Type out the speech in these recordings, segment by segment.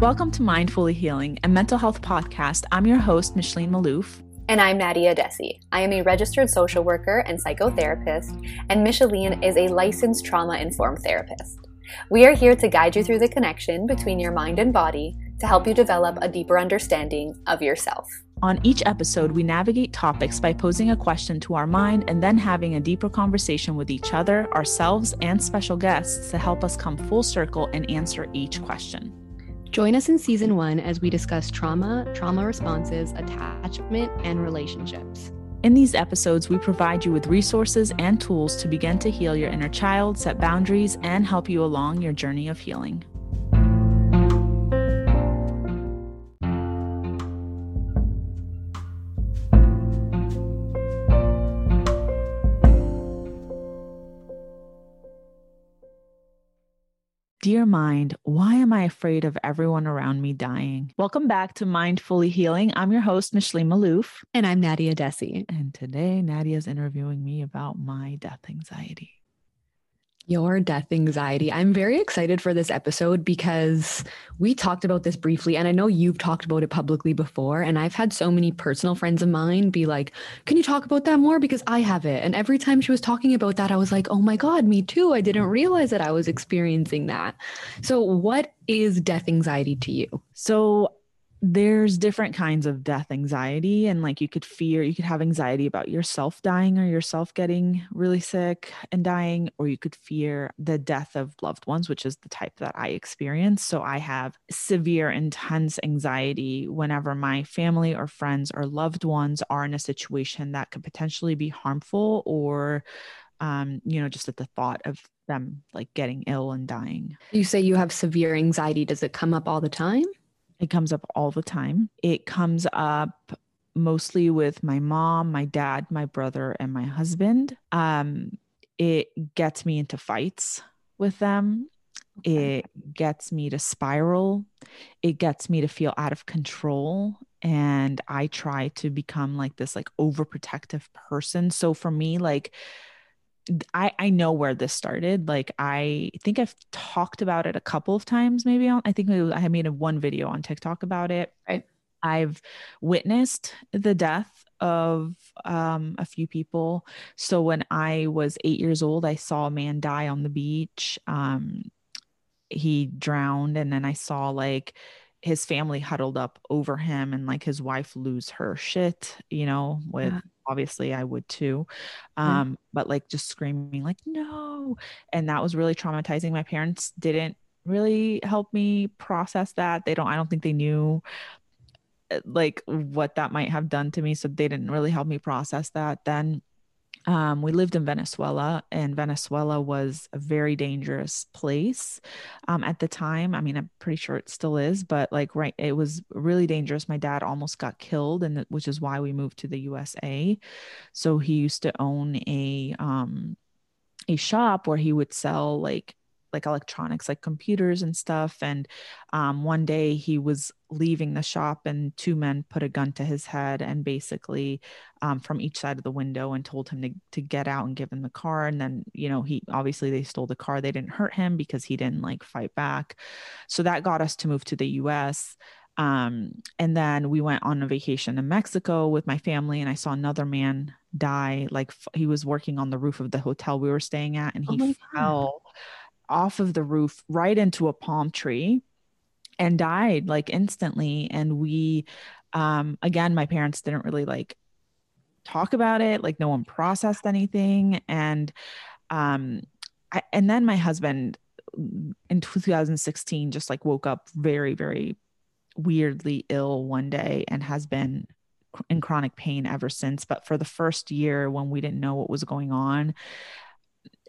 Welcome to Mindfully Healing, a mental health podcast. I'm your host, Micheline Maalouf. And I'm Nadia Addesi. I am a registered social worker and psychotherapist, and Micheline is a licensed trauma informed therapist. We are here to guide you through the connection between your mind and body to help you develop a deeper understanding of yourself. On each episode, we navigate topics by posing a question to our mind and then having a deeper conversation with each other, ourselves, and special guests to help us come full circle and answer each question. Join us in season one as we discuss trauma, trauma responses, attachment, and relationships. In these episodes, we provide you with resources and tools to begin to heal your inner child, set boundaries, and help you along your journey of healing. Dear mind, why am I afraid of everyone around me dying? Welcome back to Mindfully Healing. I'm your host, Micheline Maalouf. And I'm Nadia Addesi. And today, Nadia is interviewing me about my death anxiety your death anxiety. I'm very excited for this episode because we talked about this briefly, and I know you've talked about it publicly before. And I've had so many personal friends of mine be like, Can you talk about that more? Because I have it. And every time she was talking about that, I was like, Oh my God, me too. I didn't realize that I was experiencing that. So, what is death anxiety to you? So, there's different kinds of death anxiety and like you could fear you could have anxiety about yourself dying or yourself getting really sick and dying or you could fear the death of loved ones which is the type that i experience. So i have severe intense anxiety whenever my family or friends or loved ones are in a situation that could potentially be harmful or um, you know just at the thought of them like getting ill and dying. You say you have severe anxiety. Does it come up all the time it comes up all the time. It comes up mostly with my mom, my dad, my brother, and my husband. Um, it gets me into fights with them. Okay. It gets me to spiral. It gets me to feel out of control. And I try to become like this like overprotective person. So for me, like I I know where this started. Like I think I've talked about it a couple of times. Maybe on, I think I made a one video on TikTok about it. Right. I've witnessed the death of um, a few people. So when I was eight years old, I saw a man die on the beach. Um, he drowned, and then I saw like his family huddled up over him and like his wife lose her shit, you know, with yeah. Obviously I would too. Um, yeah. but like just screaming like no. And that was really traumatizing. My parents didn't really help me process that. They don't I don't think they knew uh, like what that might have done to me. So they didn't really help me process that. Then um, we lived in Venezuela, and Venezuela was a very dangerous place um, at the time. I mean, I'm pretty sure it still is, but like, right, it was really dangerous. My dad almost got killed, and which is why we moved to the USA. So he used to own a um, a shop where he would sell like like electronics like computers and stuff and um, one day he was leaving the shop and two men put a gun to his head and basically um, from each side of the window and told him to, to get out and give him the car and then you know he obviously they stole the car they didn't hurt him because he didn't like fight back. So that got us to move to the us um, and then we went on a vacation in mexico with my family and i saw another man die like f- he was working on the roof of the hotel we were staying at and he oh fell off of the roof right into a palm tree and died like instantly. And we um again my parents didn't really like talk about it. Like no one processed anything. And um I, and then my husband in 2016 just like woke up very very weirdly ill one day and has been in chronic pain ever since. But for the first year when we didn't know what was going on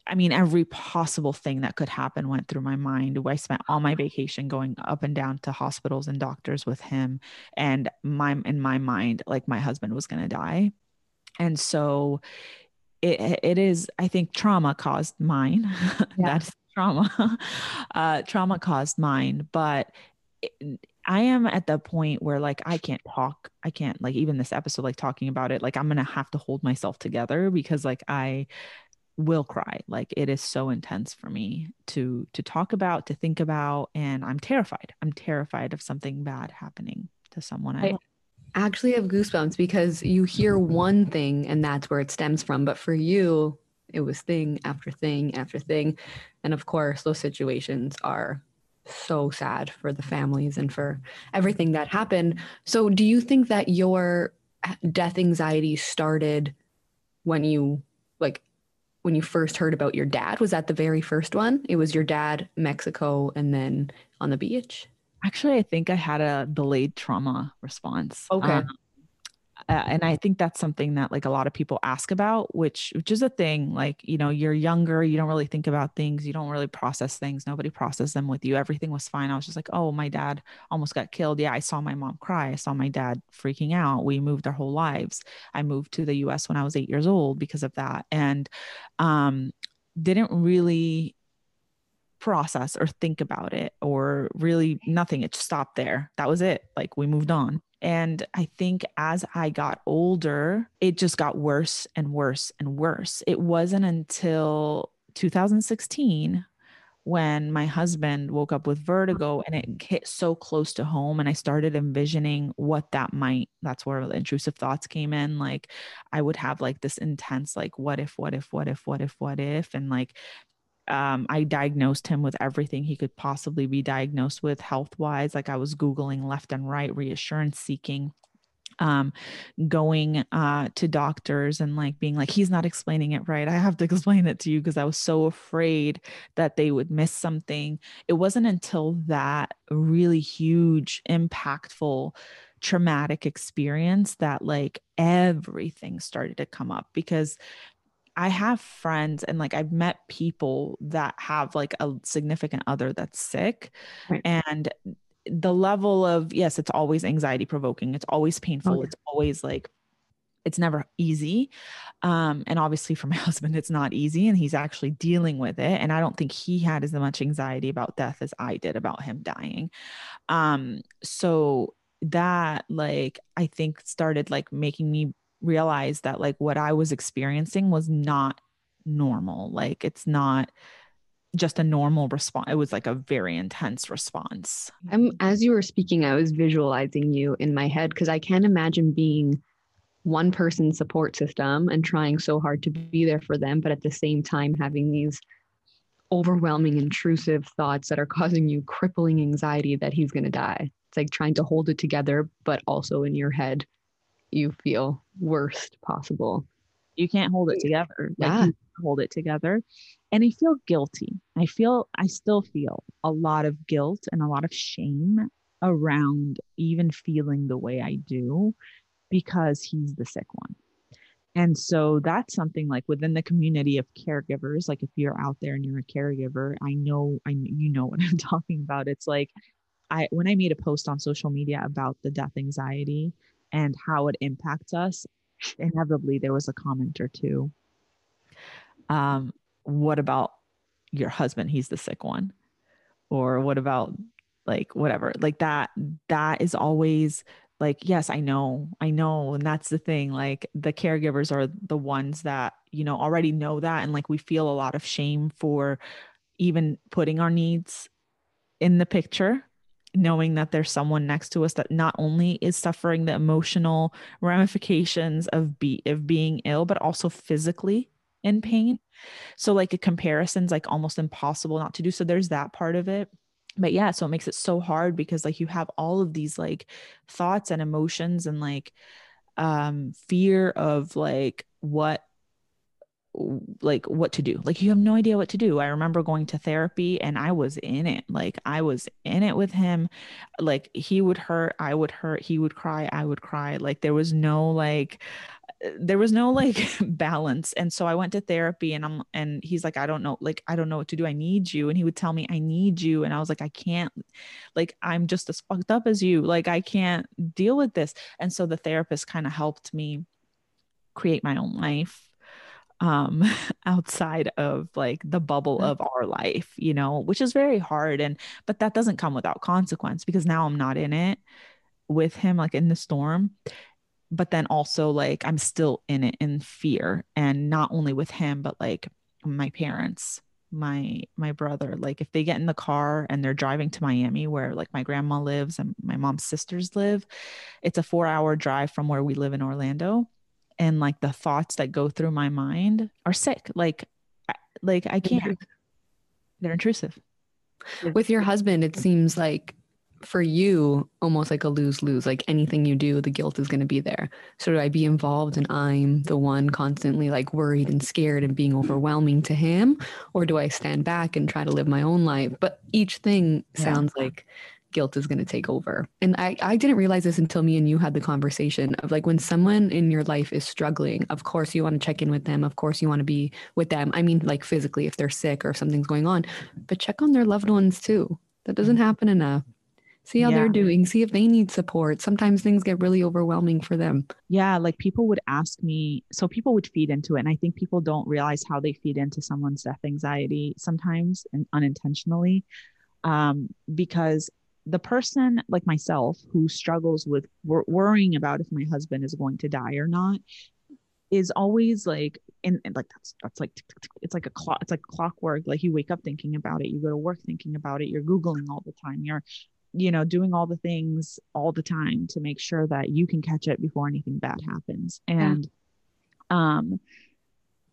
I mean, every possible thing that could happen went through my mind. I spent all my vacation going up and down to hospitals and doctors with him. And my in my mind, like my husband was gonna die. And so it it is, I think trauma caused mine. Yeah. That's trauma. uh, trauma caused mine, but it, I am at the point where like I can't talk. I can't like even this episode like talking about it like I'm going to have to hold myself together because like I will cry. Like it is so intense for me to to talk about to think about and i'm terrified. I'm terrified of something bad happening to someone i, I actually have goosebumps because you hear one thing and that's where it stems from but for you it was thing after thing after thing. And of course those situations are so sad for the families and for everything that happened. So do you think that your uh, death anxiety started when you like when you first heard about your dad was that the very first one? It was your dad mexico and then on the beach? Actually i think i had a delayed trauma response. Okay. Um, and i think that's something that like a lot of people ask about which which is a thing like you know you're younger you don't really think about things you don't really process things nobody processed them with you everything was fine. I was just like oh my dad almost got killed. Yeah i saw my mom cry i saw my dad freaking out we moved our whole lives. I moved to the us when i was eight years old because of that and um didn't really process or think about it or really nothing it just stopped there that was it like we moved on and I think as I got older, it just got worse and worse and worse. It wasn't until 2016 when my husband woke up with vertigo and it hit so close to home and i started envisioning what that might that's where the intrusive thoughts came in like i would have like this intense like what if what if what if what if what if and like um, I diagnosed him with everything he could possibly be diagnosed with health wise. Like I was Googling left and right, reassurance seeking, um, going uh, to doctors and like being like, he's not explaining it right. I have to explain it to you because I was so afraid that they would miss something. It wasn't until that really huge, impactful, traumatic experience that like everything started to come up because I have friends and like I've met people that have like a significant other that's sick right. and the level of yes it's always anxiety provoking it's always painful it's always like it's never easy um, and obviously for my husband it's not easy and he's actually dealing with it and i don't think he had as much anxiety about death as i did about him dying um, so that like i think started like making me realized that like what I was experiencing was not normal. Like it's not just a normal response. It was like a very intense response. I'm as you were speaking, I was visualizing you in my head because I can't imagine being one person support system and trying so hard to be there for them, but at the same time having these overwhelming, intrusive thoughts that are causing you crippling anxiety that he's going to die. It's like trying to hold it together, but also in your head, you feel worst possible. You can't hold it together. Yeah. Hold it together. And I feel guilty. I feel, I still feel a lot of guilt and a lot of shame around even feeling the way I do because he's the sick one. And so that's something like within the community of caregivers, like if you're out there and you're a caregiver, I know, I you know what I'm talking about. It's like I when I made a post on social media about the death anxiety, and how it impacts us, inevitably there was a comment or two. Um, what about your husband? He's the sick one. Or what about like whatever? Like that, that is always like, yes, I know, I know. And that's the thing. Like the caregivers are the ones that, you know, already know that. And like we feel a lot of shame for even putting our needs in the picture knowing that there's someone next to us that not only is suffering the emotional ramifications of be of being ill but also physically in pain. So like a comparison's like almost impossible not to do. So there's that part of it. But yeah so it makes it so hard because like you have all of these like thoughts and emotions and like um fear of like what like what to do. Like you have no idea what to do. I remember going to therapy and i was in it. Like i was in it with him. Like he would hurt i would hurt he would cry i would cry. Like there was no like there was no like balance. And so i went to therapy and i'm and he's like i don't know like i don't know what to do. I need you. And he would tell me i need you. And i was like i can't like i'm just as fucked up as you. Like i can't deal with this. And so the therapist kind of helped me create my own life um outside of like the bubble mm. of our life you know which is very hard and but that doesn't come without consequence because now i'm not in it with him like in the storm but then also like i'm still in it in fear and not only with him but like my parents my my brother like if they get in the car and they're driving to miami where like my grandma lives and my mom's sisters live it's a four hour drive from where we live in orlando and like the thoughts that go through my mind are sick. Like like i can't they're intrusive. With your husband it seems like for you almost like a lose lose like anything you do the guilt is going to be there. So do i be involved and i'm the one constantly like worried and scared and being overwhelming to him? Or do i stand back and try to live my own life? But each thing yeah. sounds like guilt is going to take over. And I, I didn't realize this until me and you had the conversation of like when someone in your life is struggling of course you want to check in with them of course you want to be with them. I mean like physically if they're sick or if something's going on but check on their loved ones too. That doesn't mm-hmm. happen enough. See how yeah. they're doing. See if they need support. Sometimes things get really overwhelming for them. Yeah like people would ask me so people would feed into it and i think people don't realize how they feed into someone's death anxiety sometimes and unintentionally um, because the person like myself who struggles with wor- worrying about if my husband is going to die or not is always like and, and like that's that's like it's like a clock it's like clockwork like you wake up thinking about it you go to work thinking about it you're googling all the time you're you know, doing all the things all the time to make sure that you can catch it before anything bad happens. And yeah. um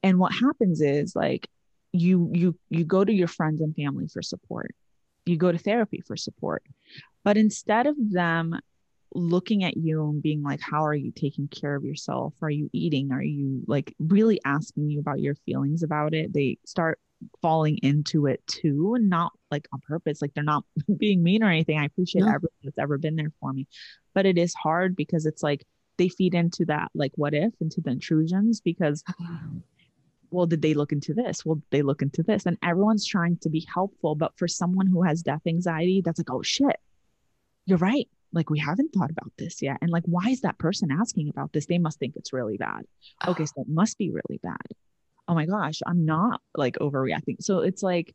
and what happens is like you you you go to your friends and family for support. You go to therapy for support. But instead of them looking at you and being like how are you taking care of yourself? Are you eating? Are you like really asking you about your feelings about it? They start falling into it too and not like on purpose. Like they're not being mean or anything. I appreciate no. everyone that's ever been there for me. But it is hard because it's like they feed into that like what if into the intrusions because oh, well did they look into this? Well they look into this. And everyone's trying to be helpful but for someone who has death anxiety that's like oh shit. You're right. Like we haven't thought about this yet. And like why is that person asking about this? They must think it's really bad. Okay so it must be really bad. Oh my gosh, I'm not like overreacting. So it's like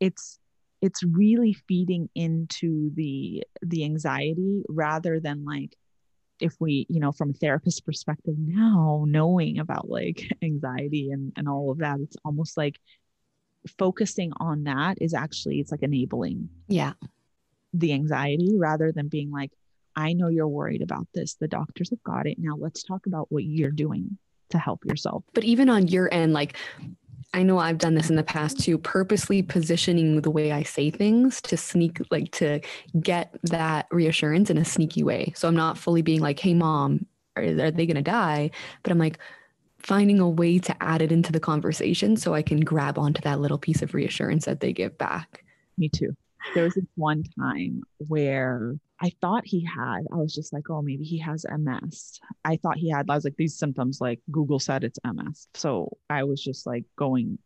it's it's really feeding into the the anxiety rather than like if we you know from a therapist perspective now knowing about like anxiety and and all of that it's almost like focusing on that is actually it's like enabling yeah. the anxiety rather than being like i know you're worried about this. The doctors have got it. Now let's talk about what you're doing to help yourself. But even on your end, like I know I've done this in the past too, purposely positioning the way I say things to sneak, like to get that reassurance in a sneaky way. So I'm not fully being like, hey, mom, are, are they going to die? But I'm like, finding a way to add it into the conversation so I can grab onto that little piece of reassurance that they give back. Me too. There was this one time where I thought he had, I was just like, oh, maybe he has MS. I thought he had, I was like, these symptoms, like Google said it's MS. So I was just like going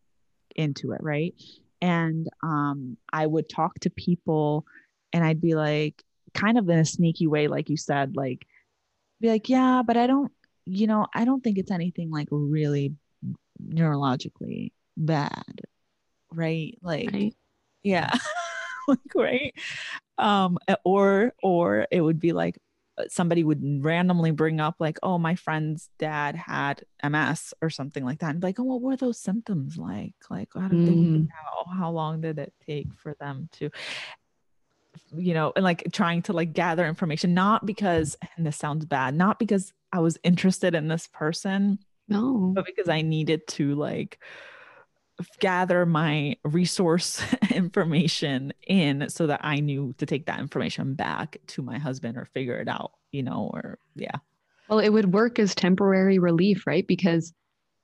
into it. Right. And um, I would talk to people and I'd be like, kind of in a sneaky way, like you said, like, be like, yeah, but I don't, you know, I don't think it's anything like really neurologically bad. Right. Like, right. yeah. like, right? Um or or it would be like uh, somebody would randomly bring up like oh my friend's dad had ms or something like that and like oh what were those symptoms like? Like how did mm. know how long did it take for them to you know and like trying to like gather information not because and this sounds bad not because i was interested in this person no. but because i needed to like gather my resource information in so that I knew to take that information back to my husband or figure it out, you know, or yeah. Well, it would work as temporary relief, right? Because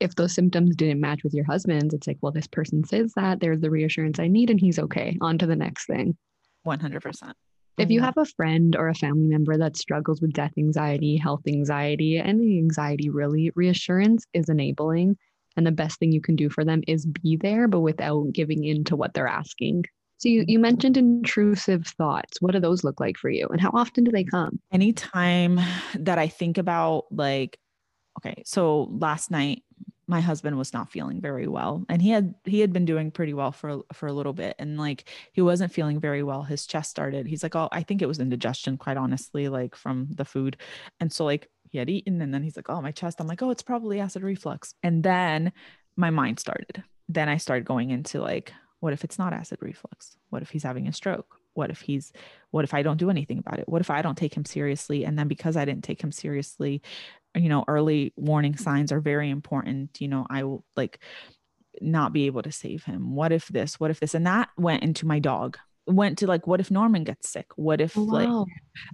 if those symptoms didn't match with your husband's, it's like, well, this person says that, there's the reassurance I need, and he's okay. On to the next thing. 100%. If you have a friend or a family member that struggles with death anxiety, health anxiety, any anxiety really, reassurance is enabling and the best thing you can do for them is be there but without giving in to what they're asking. So you, you mentioned intrusive thoughts. What do those look like for you and how often do they come? Anytime that i think about like okay so last night my husband was not feeling very well and he had he had been doing pretty well for for a little bit and like he wasn't feeling very well. His chest started he's like oh i think it was indigestion quite honestly like from the food. And so like he had eaten and then he's like oh my chest i'm like oh it's probably acid reflux and then my mind started then I started going into like, what if it's not acid reflux? What if he's having a stroke? What if he's, what if I don't do anything about it? What if I don't take him seriously? And then because I didn't take him seriously, you know, early warning signs are very important. You know, I will like not be able to save him. What if this? What if this? And that went into my dog went to like what if norman gets sick? What if oh, wow. like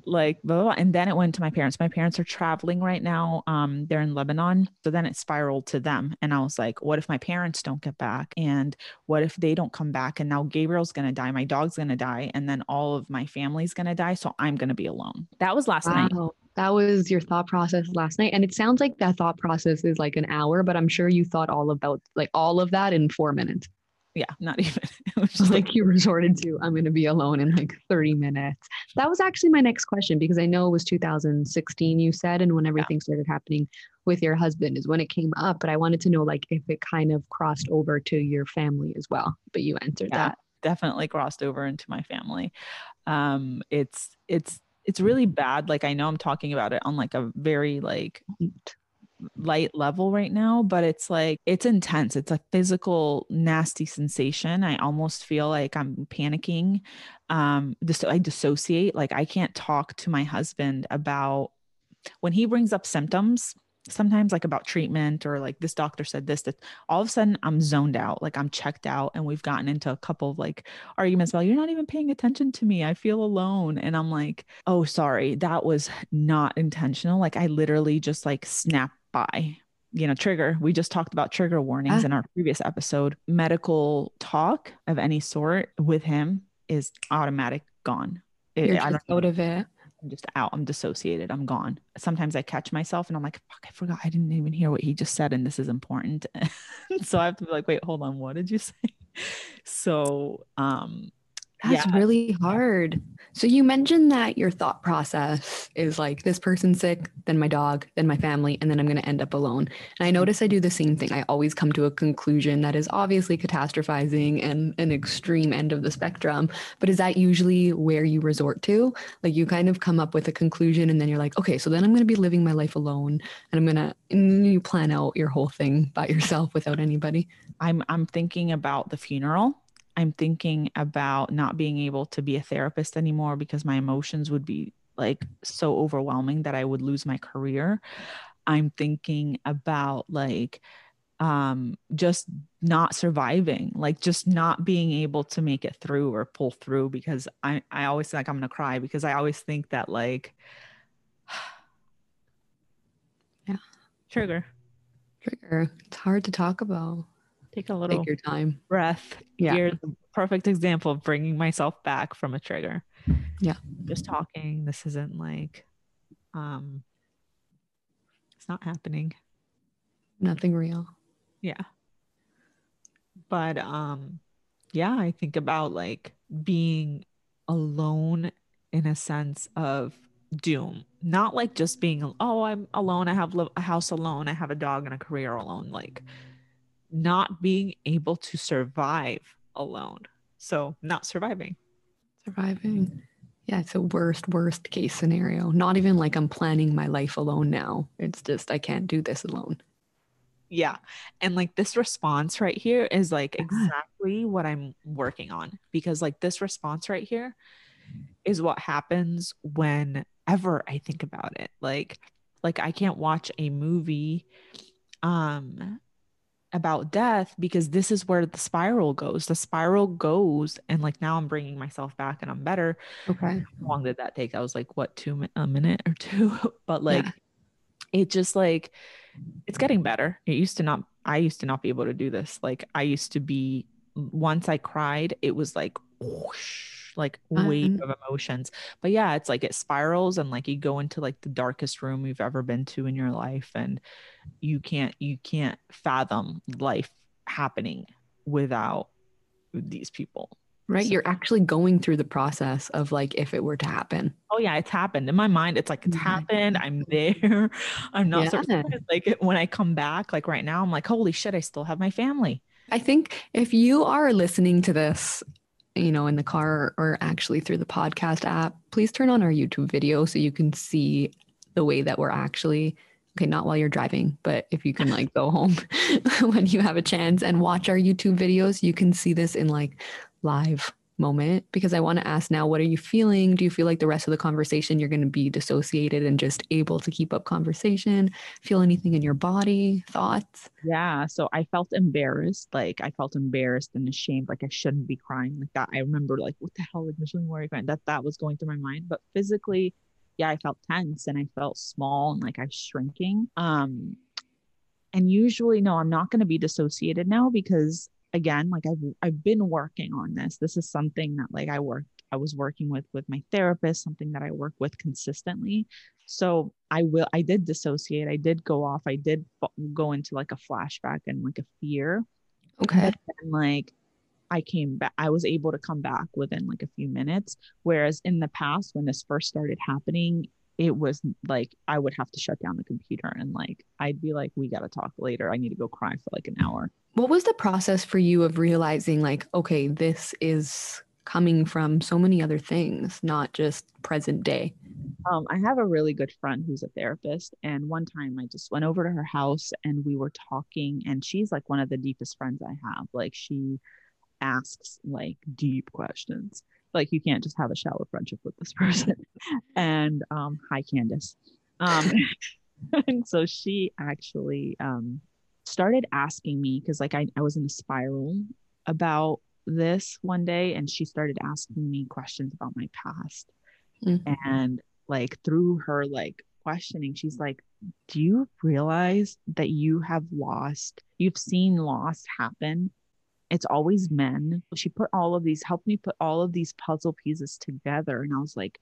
like blah, blah, blah, and then it went to my parents. My parents are traveling right now um they're in lebanon so then it spiraled to them and i was like what if my parents don't get back? And what if they don't come back? And now gabriel's gonna die my dog's gonna die and then all of my family's gonna die so i'm gonna be alone. That was last wow. night that was your thought process last night and it sounds like that thought process is like an hour but i'm sure you thought all about like all of that in four minutes yeah, not even. It was just like, like you resorted to, I'm going to be alone in like 30 minutes. That was actually my next question because I know it was 2016, you said, and when everything yeah. started happening with your husband is when it came up. But I wanted to know like if it kind of crossed over to your family as well. But you answered yeah, that. Definitely crossed over into my family. Um, it's, it's, it's really bad. Like I know I'm talking about it on like a very like light level right now, but it's like it's intense. It's a physical nasty sensation. I almost feel like I'm panicking. Um dis- I dissociate. Like I can't talk to my husband about when he brings up symptoms sometimes like about treatment or like this doctor said this that all of a sudden i'm zoned out like i'm checked out and we've gotten into a couple of like arguments about you're not even paying attention to me i feel alone and i'm like oh sorry that was not intentional like i literally just like snapped by you know trigger we just talked about trigger warnings ah. in our previous episode medical talk of any sort with him is automatic gone it, You're just out of it I'm just out. I'm dissociated. I'm gone. Sometimes I catch myself and I'm like, fuck, I forgot. I didn't even hear what he just said. And this is important. so I have to be like, wait, hold on. What did you say? So um that's yeah. really hard. So you mentioned that your thought process is like this person's sick, then my dog, then my family, and then I'm going to end up alone. And I notice I do the same thing. I always come to a conclusion that is obviously catastrophizing and an extreme end of the spectrum. But is that usually where you resort to? Like you kind of come up with a conclusion and then you're like, okay, so then I'm going to be living my life alone and I'm going to you plan out your whole thing by yourself without anybody. I'm I'm thinking about the funeral I'm thinking about not being able to be a therapist anymore because my emotions would be like so overwhelming that I would lose my career. I'm thinking about like um just not surviving like just not being able to make it through or pull through because i i always think i'm gonna cry because i always think that like yeah. Trigger. Trigger. It's hard to talk about Take a little Take your time. Breath. Yeah. You're the perfect example of bringing myself back from a trigger. Yeah. Just talking. This isn't like, um, it's not happening. Nothing real. Yeah. But, um, yeah, I think about like being alone in a sense of doom not like just being oh i'm alone i have a house alone i have a dog and a career alone like not being able to survive alone. So, not surviving. Surviving. Yeah, it's a worst, worst case scenario. Not even like I'm planning my life alone now. It's just I can't do this alone. Yeah. And like this response right here is like exactly what I'm working on because like this response right here is what happens whenever I think about it. Like like I can't watch a movie um about death because this is where the spiral goes. The spiral goes, and like now I'm bringing myself back and I'm better. Okay. How long did that take? That was like what two a minute or two, but like yeah. it just like it's getting better. It used to not. I used to not be able to do this. Like I used to be. Once I cried, it was like whoosh like wave um, of emotions. But yeah, it's like it spirals and like you go into like the darkest room you've ever been to in your life and you can't you can't fathom life happening without these people. Right. So, You're actually going through the process of like if it were to happen. Oh yeah, it's happened. In my mind, it's like it's happened. I'm there. I'm not yeah. surprised. Like when I come back, like right now, I'm like, holy shit, I still have my family. I think if you are listening to this you know, in the car or actually through the podcast app, please turn on our YouTube video so you can see the way that we're actually okay, not while you're driving, but if you can like go home when you have a chance and watch our YouTube videos, you can see this in like live moment because I want to ask now, what are you feeling? Do you feel like the rest of the conversation you're going to be dissociated and just able to keep up conversation? Feel anything in your body? Thoughts? Yeah. So I felt embarrassed. Like I felt embarrassed and ashamed. Like I shouldn't be crying like that. I remember like, what the hell? Like Micheline, why are you crying? That that was going through my mind. But physically, yeah, I felt tense and I felt small and like I was shrinking. Um, and usually, no, I'm not going to be dissociated now because again like i've i've been working on this. This is something that like i worked i was working with with my therapist something that i work with consistently. So i will i did dissociate i did go off i did go into like a flashback and like a fear. Okay. And like i came back i was able to come back within like a few minutes. Whereas in the past when this first started happening it was like I would have to shut down the computer and like I'd be like, we got to talk later. I need to go cry for like an hour. What was the process for you of realizing, like, okay, this is coming from so many other things, not just present day? Um, I have a really good friend who's a therapist. And one time I just went over to her house and we were talking, and she's like one of the deepest friends I have. Like, she asks like deep questions. Like, you can't just have a shallow friendship with this person. and um, hi, Candace. Um, and so she actually um, started asking me because like I, I was in a spiral about this one day and she started asking me questions about my past mm-hmm. and like through her like questioning she's like do you realize that you have lost you've seen loss happen it's always men. She put all of these helped me put all of these puzzle pieces together and i was like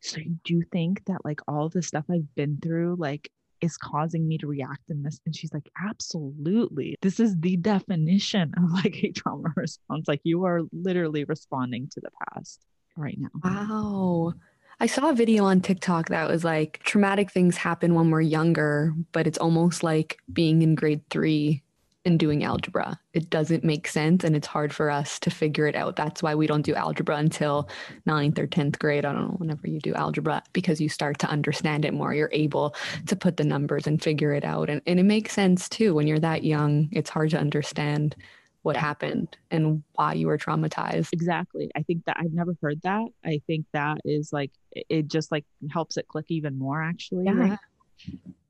so you do think that like all the stuff i've been through like is causing me to react in this? And she's like absolutely. This is the definition of like a trauma response. Like you are literally responding to the past right now. Wow. I saw a video on TikTok that was like traumatic things happen when we're younger, but it's almost like being in grade three and doing algebra. It doesn't make sense and it's hard for us to figure it out. That's why we don't do algebra until ninth or 10th grade. I don't know, whenever you do algebra, because you start to understand it more. You're able to put the numbers and figure it out. And, and it makes sense too. When you're that young, it's hard to understand what happened and why you were traumatized. Exactly. I think that I've never heard that. I think that is like, it just like helps it click even more actually. Yeah.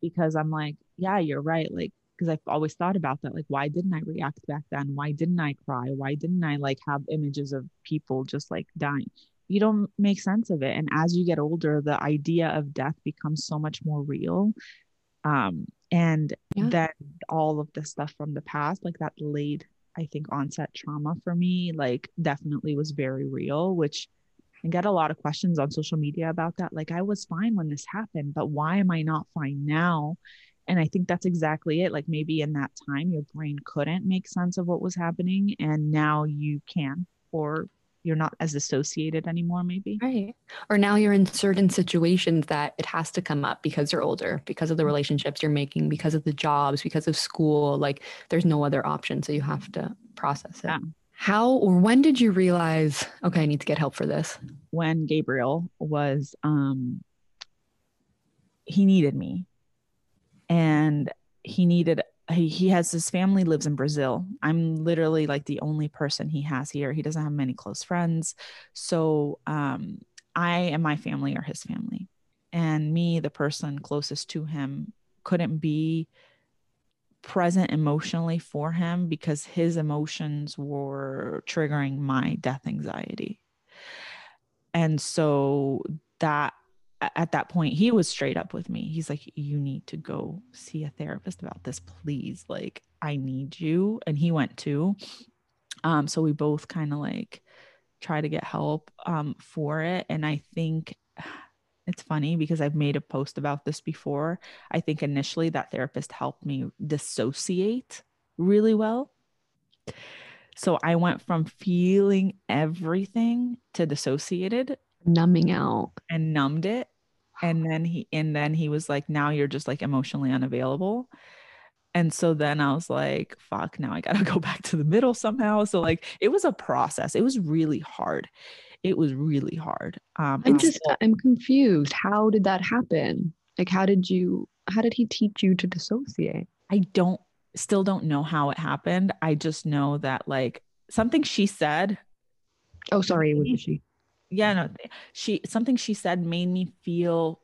Because I'm like, yeah, you're right. Like because I've always thought about that. Like, why didn't I react back then? Why didn't I cry? Why didn't I like have images of people just like dying? You don't make sense of it. And as you get older, the idea of death becomes so much more real. Um, and yeah. then all of the stuff from the past, like that late, I think, onset trauma for me, like definitely was very real, which I get a lot of questions on social media about that. Like, I was fine when this happened, but why am I not fine now? And i think that's exactly it like maybe in that time your brain couldn't make sense of what was happening and now you can or you're not as associated anymore maybe. Right. Or now you're in certain situations that it has to come up because you're older because of the relationships you're making because of the jobs because of school like there's no other option so you have to process it. Yeah. how or when did you realize okay i need to get help for this when gabriel was um he needed me and he needed he, he has his family lives in Brazil. I'm literally like the only person he has here. He doesn't have many close friends. So um I and my family are his family. And me, the person closest to him, couldn't be present emotionally for him because his emotions were triggering my death anxiety. And so that at that point he was straight up with me. He's like you need to go see a therapist about this please. Like i need you. And he went too. Um so we both kind of like try to get help um for it. And i think it's funny because I've made a post about this before. I think initially that therapist helped me dissociate really well. So I went from feeling everything to dissociated numbing out and numbed it and then he and then he was like now you're just like emotionally unavailable and so then i was like fuck now i gotta go back to the middle somehow so like it was a process it was really hard it was really hard um i'm just i'm confused how did that happen like how did you how did he teach you to dissociate? I don't still don't know how it happened. I just know that like something she said. Oh, sorry, was she? Yeah, no, she something she said made me feel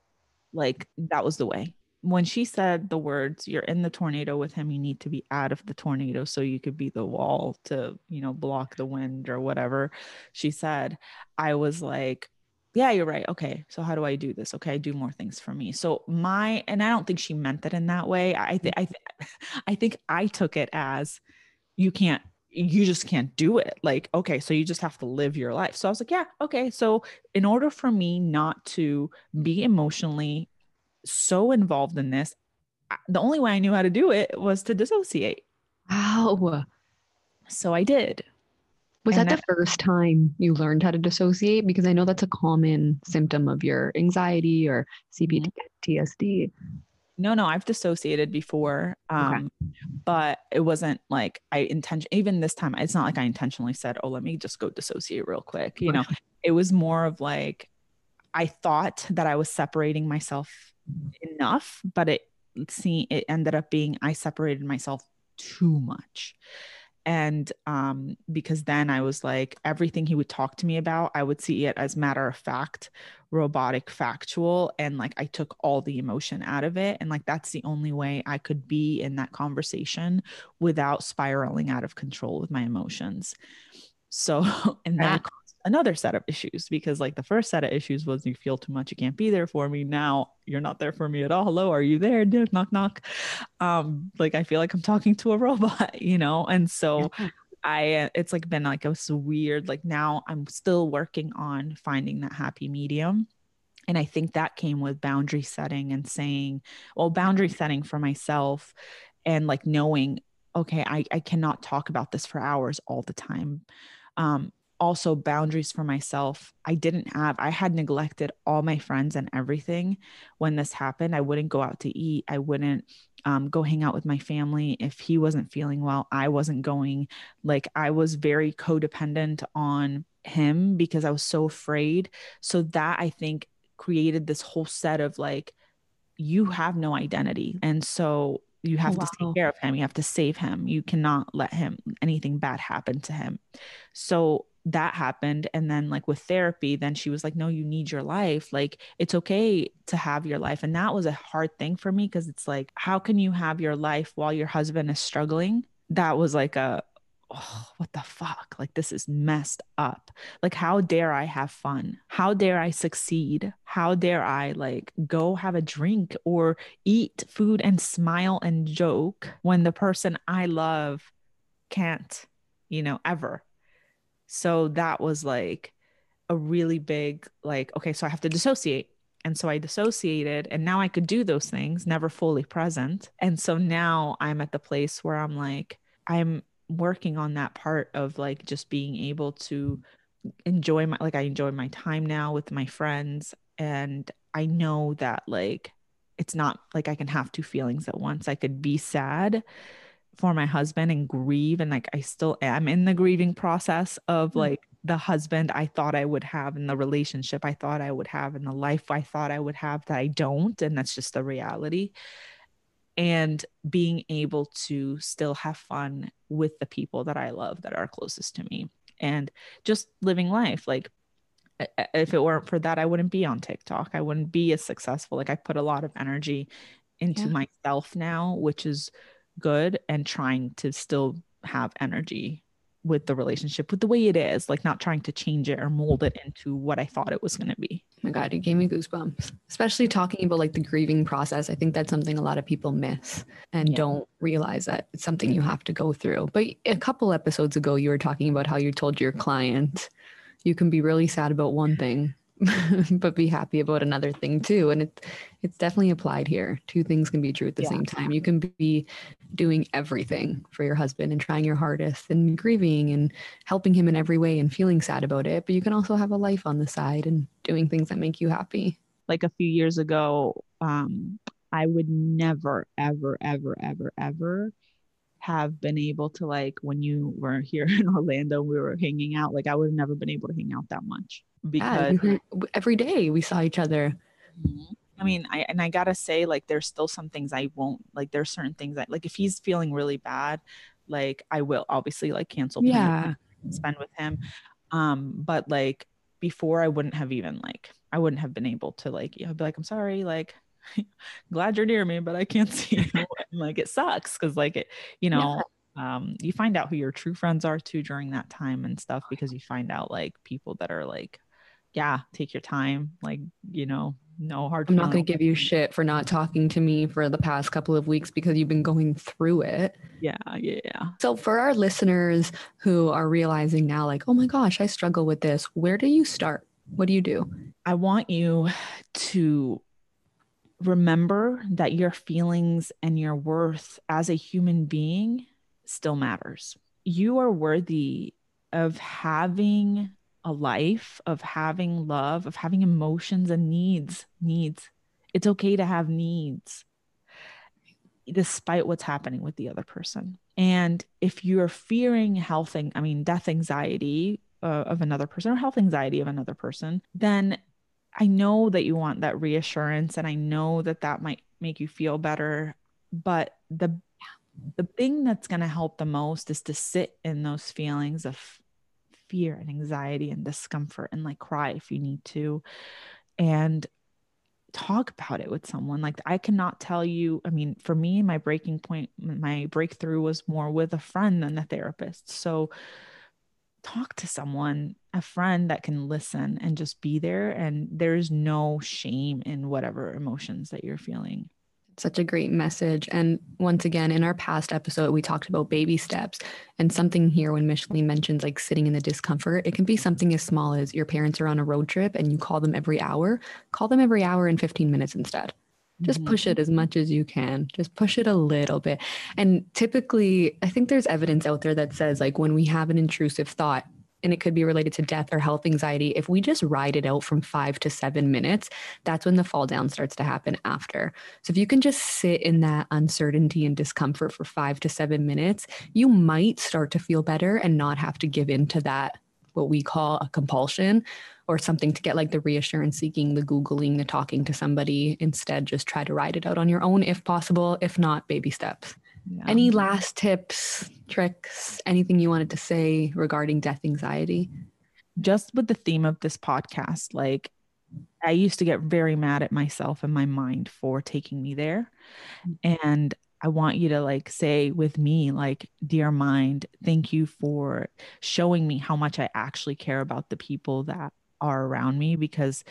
like that was the way. When she said the words, "You're in the tornado with him. You need to be out of the tornado so you could be the wall to, you know, block the wind or whatever." She said, I was like, yeah, you're right. Okay. So how do I do this? Okay. Do more things for me. So my, and I don't think she meant it in that way. I think, I, I think I took it as you can't, you just can't do it. Like, okay. So you just have to live your life. So I was like, yeah. Okay. So in order for me not to be emotionally so involved in this, the only way I knew how to do it was to dissociate. Wow. So I did. Was And that the first time you learned how to dissociate? Because I know that's a common symptom of your anxiety or CPTSD. No, no, I've dissociated before. Okay. Um, but it wasn't like I intention even this time, it's not like I intentionally said, Oh, let me just go dissociate real quick. You know, it was more of like I thought that I was separating myself enough, but it see it ended up being I separated myself too much. And um, because then I was like, everything he would talk to me about, I would see it as matter of fact, robotic, factual. And like I took all the emotion out of it. And like that's the only way I could be in that conversation without spiraling out of control with my emotions. So, in that Right. Another set of issues because like the first set of issues was you feel too much, you can't be there for me. Now you're not there for me at all. Hello, are you there? Knock, knock. Um, like I feel like I'm talking to a robot, you know? And so I it's like been like a weird like now I'm still working on finding that happy medium. And I think that came with boundary setting and saying, well, boundary setting for myself and like knowing, okay, I, I cannot talk about this for hours all the time. Um, also boundaries for myself. I didn't have, I had neglected all my friends and everything when this happened. I wouldn't go out to eat. I wouldn't um, go hang out with my family. If he wasn't feeling well, I wasn't going. Like I was very codependent on him because I was so afraid. So that I think created this whole set of like, you have no identity. And so you have to take care of him. You have to save him. You cannot let him, anything bad happen to him. So that happened. And then, like with therapy, then she was like, No, you need your life. Like, it's okay to have your life. And that was a hard thing for me because it's like, how can you have your life while your husband is struggling? That was like a, oh, what the fuck? Like, this is messed up. Like, how dare I have fun? How dare I succeed? How dare I like go have a drink or eat food and smile and joke when the person I love can't, you know, ever? So that was like a really big, like, okay, so I have to dissociate. And so I dissociated, and now I could do those things, never fully present. And so now I'm at the place where I'm like, I'm working on that part of like just being able to enjoy my, like, I enjoy my time now with my friends. And I know that, like, it's not like I can have two feelings at once. I could be sad for my husband and grieve and like I still am in the grieving process of Hmm. like the husband I thought I would have and the relationship I thought I would have and the life I thought I would have that I don't and that's just the reality and being able to still have fun with the people that I love that are closest to me and just living life like if it weren't for that I wouldn't be on TikTok I wouldn't be as successful like I put a lot of energy into Yeah. myself now which is good and trying to still have energy with the relationship with the way it is like not trying to change it or mold it into what I thought it was going to be Oh my God, you gave me goosebumps. Especially talking about like the grieving process. I think that's something a lot of people miss and Yeah. don't realize that it's something you have to go through. But a couple episodes ago, you were talking about how you told your client you can be really sad about one thing, but be happy about another thing too. And it, it's definitely applied here. Two things can be true at the Yeah. same time. You can be doing everything for your husband and trying your hardest and grieving and helping him in every way and feeling sad about it. But you can also have a life on the side and doing things that make you happy. like a few years ago, um, I would never, ever, ever, ever, ever have been able to like when you were here in Orlando, we were hanging out. Like I would have never been able to hang out that much Yeah, because we were, every day we saw each other. I mean, I and I gotta say, like, there's still some things I won't like. There's certain things that, like, if he's feeling really bad, like, I will obviously like cancel. Yeah. Spend with him, um, but like before, I wouldn't have even like I wouldn't have been able to like, you know, be like, I'm sorry, like. glad you're near me, but I can't see you. and, like it sucks because like it, you know, yeah. um, you find out who your true friends are too during that time and stuff because you find out like people that are like yeah, take your time. Like, you know, no hard. I'm not going to give you shit for not talking to me for the past couple of weeks because you've been going through it. Yeah, yeah. So, for our listeners who are realizing now, like, oh my gosh, I struggle with this, where do you start? What do you do? I want you to remember that your feelings and your worth as a human being still matters. You are worthy of having a life of having love, of having emotions and needs. Needs. It's okay to have needs despite what's happening with the other person. And if you're fearing health, I mean, death anxiety uh, of another person or health anxiety of another person, then I know that you want that reassurance and I know that that might make you feel better. But the the thing that's going to help the most is to sit in those feelings of fear and anxiety and discomfort and like cry if you need to and talk about it with someone like i cannot tell you i mean for me my breaking point my breakthrough was more with a friend than a therapist so talk to someone a friend that can listen and just be there and there's no shame in whatever emotions that you're feeling such a great message. And once again, in our past episode, we talked about baby steps and something here when Micheline mentions like sitting in the discomfort, it can be something as small as your parents are on a road trip and you call them every hour, call them every hour in 15 minutes instead. Just mm-hmm. push it as much as you can. Just push it a little bit. And typically, I think there's evidence out there that says like when we have an intrusive thought, and it could be related to death or health anxiety, if we just ride it out from five to seven minutes, that's when the fall down starts to happen after. So if you can just sit in that uncertainty and discomfort for five to seven minutes, you might start to feel better and not have to give in to that, what we call a compulsion or something to get like the reassurance seeking, the Googling, the talking to somebody. Instead, just try to ride it out on your own if possible. If not, baby steps. Yeah. Any last tips, tricks, anything you wanted to say regarding death anxiety? Just with the theme of this podcast, like I used to get very mad at myself and my mind for taking me there. And I want you to like say with me, like, dear mind, thank you for showing me how much I actually care about the people that are around me because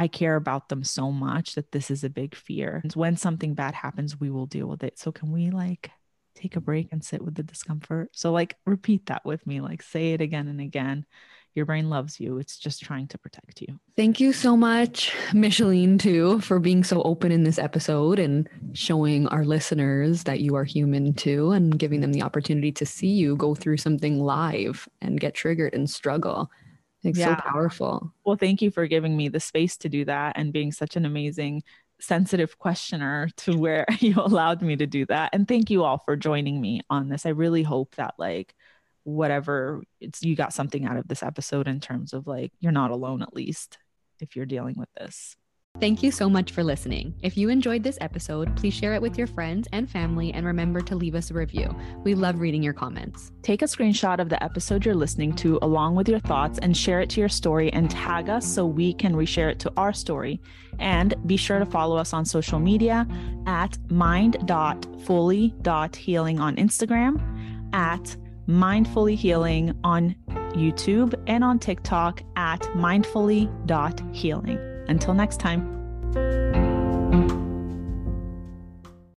I care about them so much that this is a big fear. And when something bad happens, we will deal with it. So can we like take a break and sit with the discomfort? So like repeat that with me, like say it again and again. Your brain loves you. It's just trying to protect you. Thank you so much, Micheline, too, for being so open in this episode and showing our listeners that you are human too and giving them the opportunity to see you go through something live and get triggered and struggle. It's yeah. so powerful. Well, thank you for giving me the space to do that and being such an amazing, sensitive questioner to where you allowed me to do that. And thank you all for joining me on this. I really hope that, like, whatever it's you got something out of this episode in terms of like, you're not alone, at least if you're dealing with this. Thank you so much for listening. If you enjoyed this episode, please share it with your friends and family and remember to leave us a review. We love reading your comments. Take a screenshot of the episode you're listening to along with your thoughts and share it to your story and tag us so we can reshare it to our story. And be sure to follow us on social media at mind.fully.healing on Instagram, at mindfully healing on YouTube, and on TikTok at mindfully.healing. Until next time.